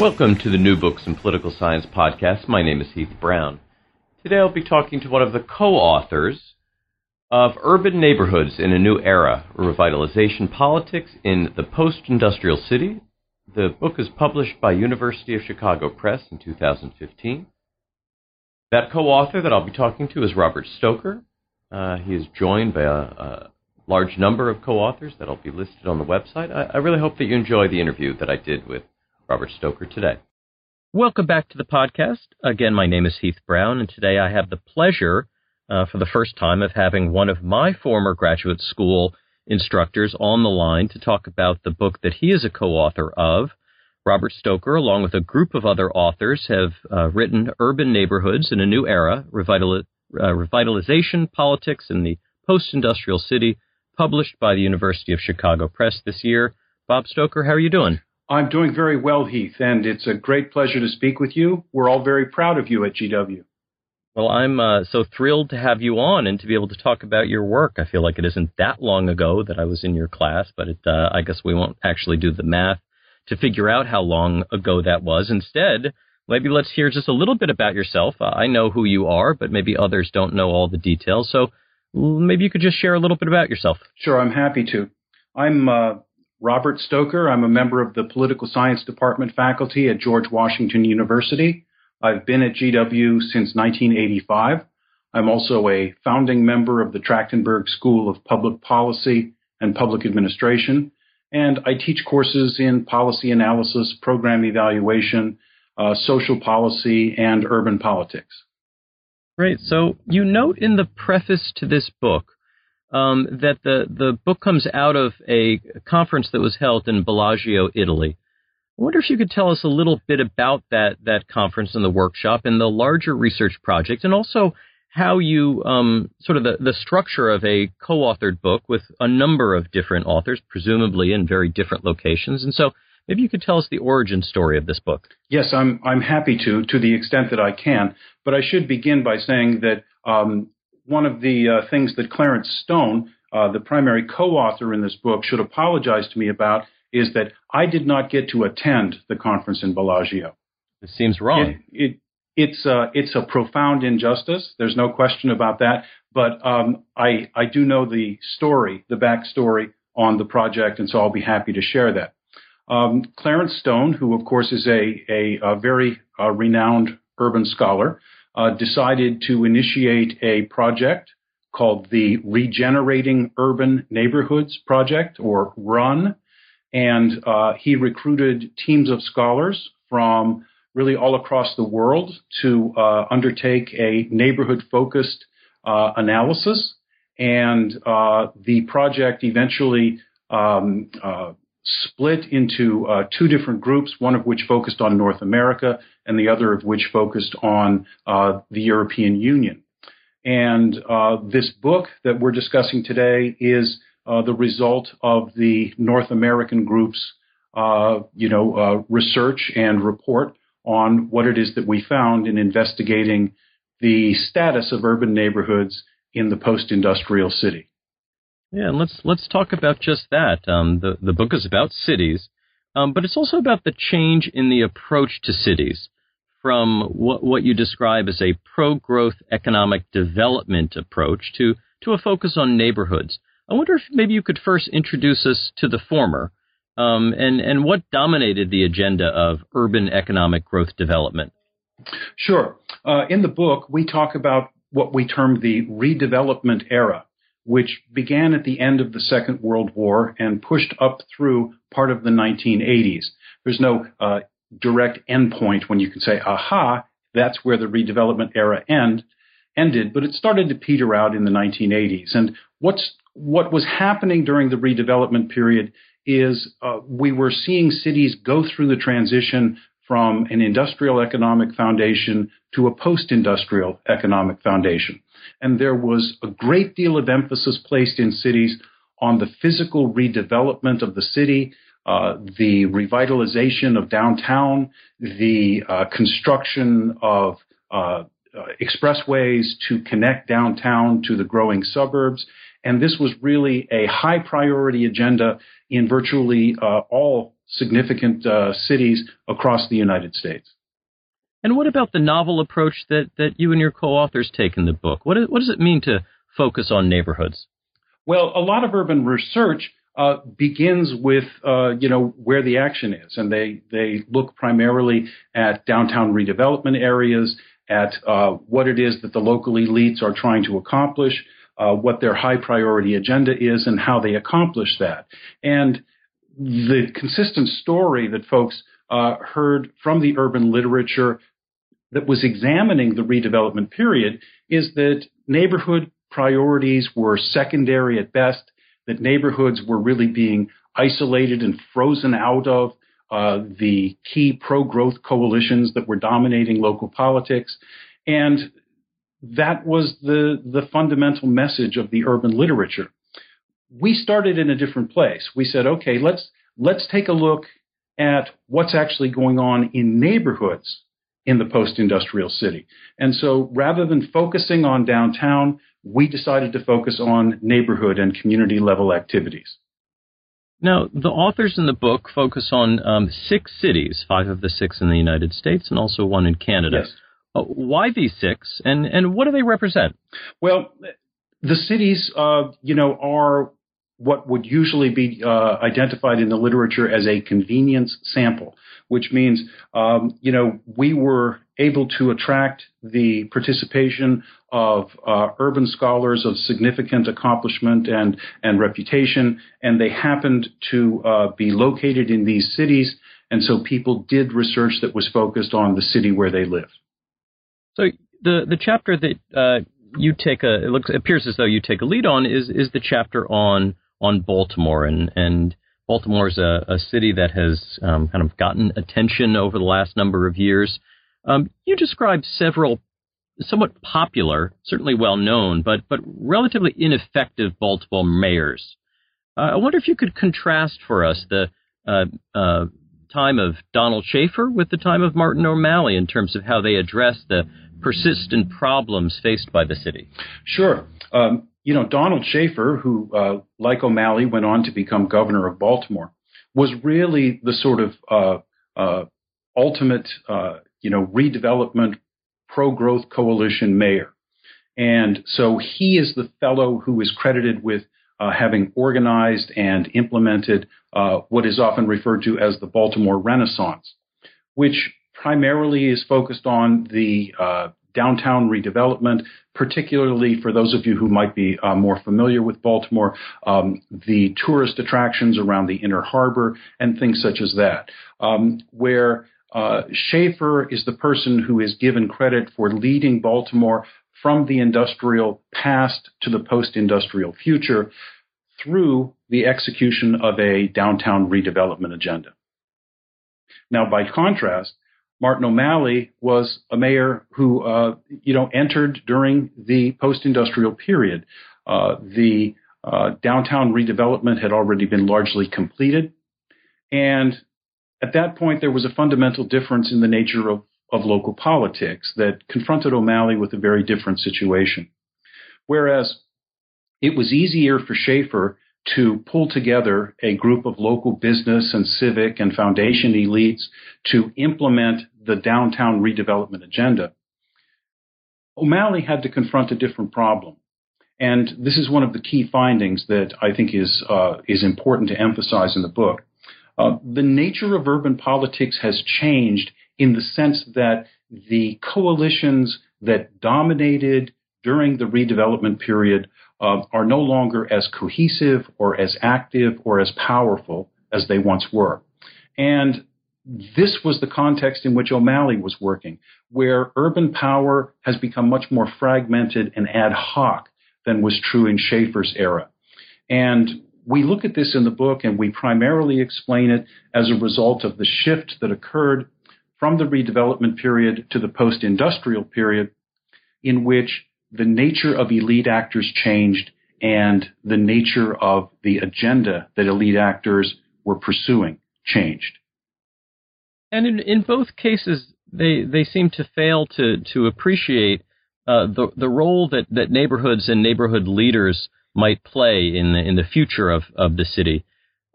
Welcome to the New Books in Political Science podcast. My name is Heath Brown. Today I'll be talking to one of the co authors of Urban Neighborhoods in a New Era Revitalization Politics in the Post Industrial City. The book is published by University of Chicago Press in 2015. That co author that I'll be talking to is Robert Stoker. Uh, he is joined by a, a, large number of co authors that'll be listed on the website. I, I really hope that you enjoy the interview that I did with Robert Stoker today. Welcome back to the podcast. Again, my name is Heath Brown, and today I have the pleasure, uh, for the first time, of having one of my former graduate school instructors on the line to talk about the book that he is a co author of. Robert Stoker, along with a group of other authors, have uh, written Urban Neighborhoods in a New Era uh, Revitalization Politics in the Post Industrial City, published by the University of Chicago Press this year. Bob Stoker, how are you doing? I'm doing very well, Heath, and it's a great pleasure to speak with you. We're all very proud of you at GW. Well, I'm uh, so thrilled to have you on and to be able to talk about your work. I feel like it isn't that long ago that I was in your class, but it, uh, I guess we won't actually do the math to figure out how long ago that was. Instead, maybe let's hear just a little bit about yourself. Uh, I know who you are, but maybe others don't know all the details. So maybe you could just share a little bit about yourself. Sure, I'm happy to. I'm uh, Robert Stoker. I'm a member of the Political Science Department faculty at George Washington University. I've been at GW since 1985. I'm also a founding member of the Trachtenberg School of Public Policy and Public Administration, and I teach courses in policy analysis, program evaluation, uh, social policy, and urban politics. Great. So you note in the preface to this book um, that the, the book comes out of a conference that was held in Bellagio, Italy. I wonder if you could tell us a little bit about that, that conference and the workshop and the larger research project, and also how you um, sort of the, the structure of a co-authored book with a number of different authors, presumably in very different locations. And so maybe you could tell us the origin story of this book. Yes, I'm I'm happy to to the extent that I can. But I should begin by saying that um, one of the uh, things that Clarence Stone, uh, the primary co-author in this book, should apologize to me about is that I did not get to attend the conference in Bellagio. It seems wrong. It, it, it's a, it's a profound injustice. There's no question about that. But um, I I do know the story, the backstory on the project, and so I'll be happy to share that. Um, Clarence Stone, who of course is a a, a very uh, renowned urban scholar, uh, decided to initiate a project called the Regenerating Urban Neighborhoods Project, or RUN. And uh, he recruited teams of scholars from really all across the world to uh, undertake a neighborhood focused uh, analysis. And uh, the project eventually um, uh, split into uh, two different groups, one of which focused on North America and the other of which focused on uh, the European Union. And uh, this book that we're discussing today is uh, the result of the North American group's, uh, you know, uh, research and report on what it is that we found in investigating the status of urban neighborhoods in the post-industrial city. Yeah, and let's let's talk about just that. Um, the the book is about cities, um, but it's also about the change in the approach to cities from what what you describe as a pro-growth economic development approach to to a focus on neighborhoods. I wonder if maybe you could first introduce us to the former, um, and and what dominated the agenda of urban economic growth development. Sure. Uh, in the book, we talk about what we term the redevelopment era which began at the end of the Second World War and pushed up through part of the 1980s. There's no uh, direct endpoint when you can say, aha, that's where the redevelopment era end, ended, but it started to peter out in the 1980s. And what's, what was happening during the redevelopment period is uh, we were seeing cities go through the transition from an industrial economic foundation to a post-industrial economic foundation. And there was a great deal of emphasis placed in cities on the physical redevelopment of the city, uh, the revitalization of downtown, the uh, construction of uh, uh, expressways to connect downtown to the growing suburbs. And this was really a high priority agenda in virtually uh, all significant cities across the United States. And what about the novel approach that, that you and your co-authors take in the book? What, is, what does it mean to focus on neighborhoods? Well, a lot of urban research uh, begins with uh, you know where the action is, and they they look primarily at downtown redevelopment areas, at uh, what it is that the local elites are trying to accomplish, uh, what their high priority agenda is, and how they accomplish that. And the consistent story that folks uh, heard from the urban literature that was examining the redevelopment period is that neighborhood priorities were secondary at best, that neighborhoods were really being isolated and frozen out of uh, the key pro-growth coalitions that were dominating local politics, and that was the the fundamental message of the urban literature. We started in a different place. We said, okay, let's let's take a look at what's actually going on in neighborhoods in the post-industrial city. And so rather than focusing on downtown, we decided to focus on neighborhood and community level activities. Now, the authors in the book focus on um, six cities, five of the six in the United States and also one in Canada. Yes. Uh, why these six, and, and what do they represent? Well, the cities, uh, you know, are what would usually be uh, identified in the literature as a convenience sample, which means, um, you know, we were able to attract the participation of uh, urban scholars of significant accomplishment and, and reputation, and they happened to uh, be located in these cities, and so people did research that was focused on the city where they live. So the the chapter that uh, you take a it looks appears as though you take a lead on is is the chapter on on Baltimore and and Baltimore is a, a city that has um, kind of gotten attention over the last number of years. Um, you described several somewhat popular, certainly well known, but but relatively ineffective Baltimore mayors. Uh, I wonder if you could contrast for us the uh, uh, time of Donald Schaefer with the time of Martin O'Malley in terms of how they address the persistent problems faced by the city. Sure. Um, you know, Donald Schaefer, who, uh, like O'Malley, went on to become governor of Baltimore, was really the sort of uh, uh, ultimate you know, redevelopment pro-growth coalition mayor. And so he is the fellow who is credited with uh, having organized and implemented uh, what is often referred to as the Baltimore Renaissance, which primarily is focused on the uh, downtown redevelopment, particularly for those of you who might be uh, more familiar with Baltimore, um, the tourist attractions around the Inner Harbor and things such as that, um, where uh, Schaefer is the person who is given credit for leading Baltimore from the industrial past to the post industrial future through the execution of a downtown redevelopment agenda. Now, by contrast, Martin O'Malley was a mayor who, uh, you know, entered during the post-industrial period. Uh, the uh, downtown redevelopment had already been largely completed, and at that point, there was a fundamental difference in the nature of, of local politics that confronted O'Malley with a very different situation. Whereas it was easier for Schaefer to pull together a group of local business and civic and foundation elites to implement the downtown redevelopment agenda. O'Malley had to confront a different problem. And this is one of the key findings that I think is, uh, is important to emphasize in the book. Uh, the nature of urban politics has changed in the sense that the coalitions that dominated during the redevelopment period uh, are no longer as cohesive or as active or as powerful as they once were. And this was the context in which O'Malley was working, where urban power has become much more fragmented and ad hoc than was true in Schaefer's era. And we look at this in the book and we primarily explain it as a result of the shift that occurred from the redevelopment period to the post industrial period, in which the nature of elite actors changed and the nature of the agenda that elite actors were pursuing changed. And in, in both cases, they, they seem to fail to, to appreciate uh, the, the role that, that neighborhoods and neighborhood leaders might play in the, in the future of, of the city.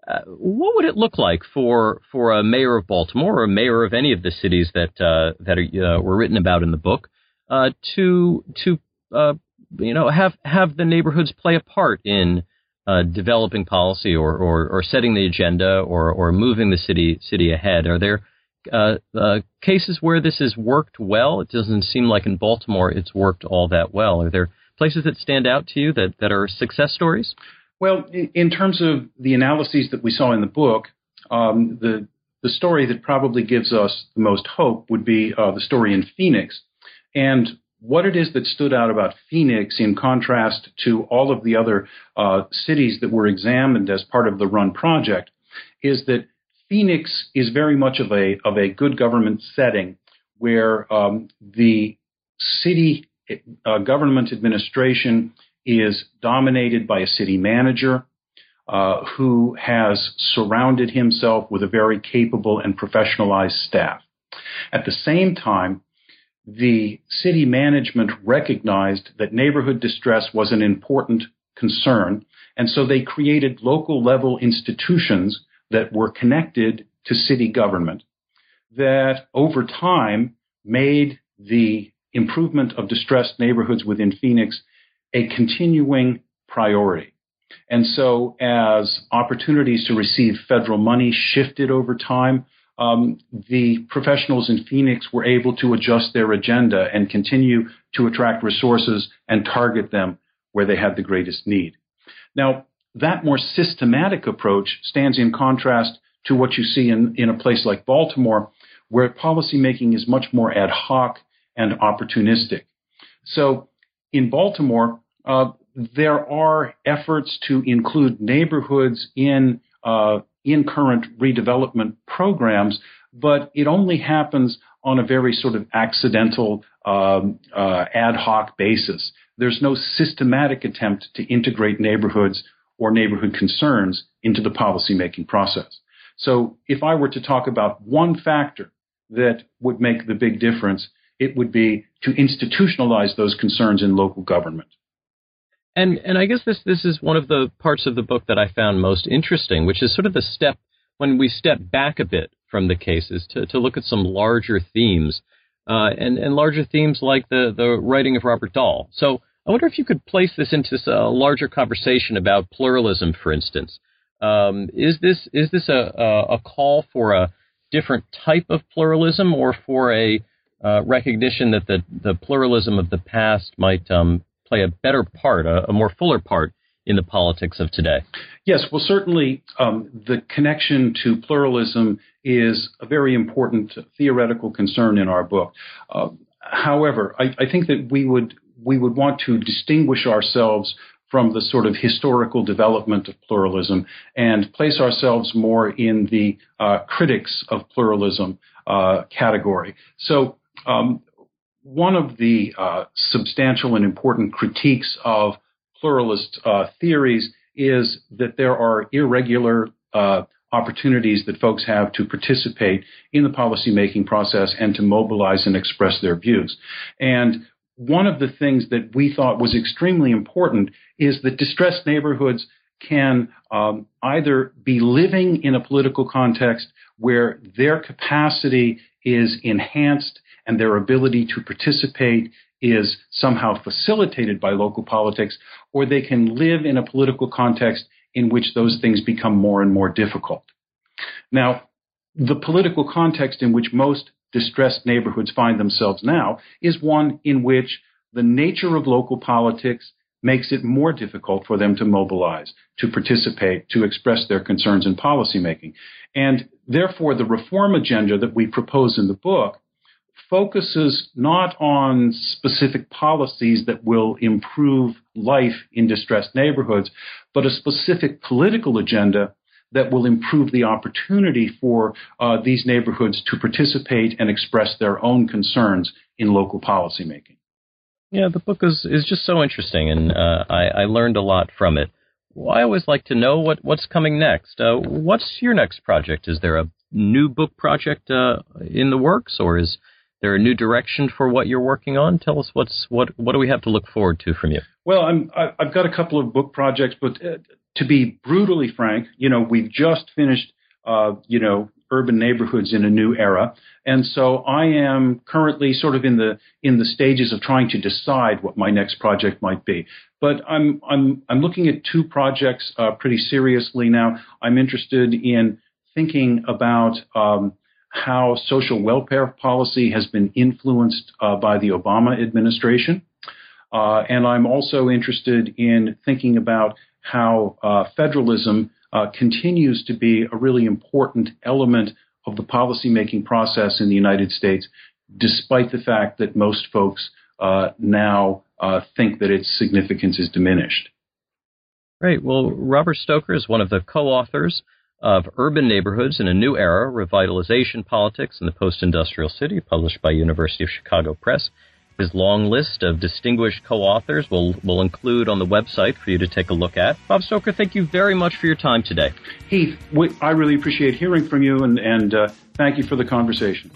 Uh, what would it look like for for a mayor of Baltimore or a mayor of any of the cities that uh, that are, uh, were written about in the book uh, to to uh, you know have have the neighborhoods play a part in uh, developing policy or, or, or setting the agenda or or moving the city city ahead? Are there cases where this has worked well? It doesn't seem like in Baltimore it's worked all that well. Are there places that stand out to you that, that are success stories? Well, in, terms of the analyses that we saw in the book, um, the the story that probably gives us the most hope would be uh, the story in Phoenix, and what it is that stood out about Phoenix in contrast to all of the other uh, cities that were examined as part of the Run project is that Phoenix is very much of a of a good government setting where um, the city uh, government administration is dominated by a city manager uh, who has surrounded himself with a very capable and professionalized staff. At the same time, the city management recognized that neighborhood distress was an important concern, and so they created local level institutions that were connected to city government that over time made the improvement of distressed neighborhoods within Phoenix a continuing priority. And so, as opportunities to receive federal money shifted over time, um, the professionals in Phoenix were able to adjust their agenda and continue to attract resources and target them where they had the greatest need. Now, that more systematic approach stands in contrast to what you see in, in a place like Baltimore, where policymaking is much more ad hoc and opportunistic. So in Baltimore, uh, there are efforts to include neighborhoods in uh, in current redevelopment programs, but it only happens on a very sort of accidental, um, uh, ad hoc basis. There's no systematic attempt to integrate neighborhoods or neighborhood concerns into the policymaking process. So if I were to talk about one factor that would make the big difference, it would be to institutionalize those concerns in local government. And and I guess this this is one of the parts of the book that I found most interesting, which is sort of the step when we step back a bit from the cases to, to look at some larger themes, uh, and and larger themes like the the writing of Robert Dahl. So I wonder if you could place this into a larger conversation about pluralism, for instance. Um, is this is this a, a, a call for a different type of pluralism, or for a uh, recognition that the, the pluralism of the past might um, play a better part, a, a, more fuller part in the politics of today. Yes, well, certainly um, the connection to pluralism is a very important theoretical concern in our book. Uh, however, I, I think that we would we would want to distinguish ourselves from the sort of historical development of pluralism and place ourselves more in the uh, critics of pluralism uh, category. So um, one of the uh, substantial and important critiques of pluralist uh, theories is that there are irregular uh, opportunities that folks have to participate in the policymaking process and to mobilize and express their views. And one of the things that we thought was extremely important is that distressed neighborhoods can um, either be living in a political context where their capacity is enhanced and their ability to participate is somehow facilitated by local politics, or they can live in a political context in which those things become more and more difficult. Now, the political context in which most distressed neighborhoods find themselves now is one in which the nature of local politics makes it more difficult for them to mobilize, to participate, to express their concerns in policymaking. And therefore, the reform agenda that we propose in the book focuses not on specific policies that will improve life in distressed neighborhoods, but a specific political agenda that will improve the opportunity for uh, these neighborhoods to participate and express their own concerns in local policymaking. Yeah, the book is, is just so interesting, and uh, I, I, learned a lot from it. Well, I always like to know what, what's coming next. Uh, what's your next project? Is there a new book project uh, in the works, or is there a new direction for what you're working on? Tell us what's what what do we have to look forward to from you? Well, I'm I've got a couple of book projects, but uh, to be brutally frank, you know, we've just finished, uh, you know, urban neighborhoods in a new era, and so I am currently sort of in the in the stages of trying to decide what my next project might be. But I'm I'm I'm looking at two projects uh, pretty seriously now. I'm interested in thinking about um, how social welfare policy has been influenced uh, by the Obama administration. Uh, and I'm also interested in thinking about how uh, federalism uh, continues to be a really important element of the policymaking process in the United States, despite the fact that most folks uh, now uh, think that its significance is diminished. Great. Well, Robert Stoker is one of the co authors of Urban Neighborhoods in a New Era Revitalization Politics in the Post Industrial City, published by University of Chicago Press. His long list of distinguished co-authors will will include on the website for you to take a look at. Bob Stoker, thank you very much for your time today. Heath, I really appreciate hearing from you, and, and uh, thank you for the conversation.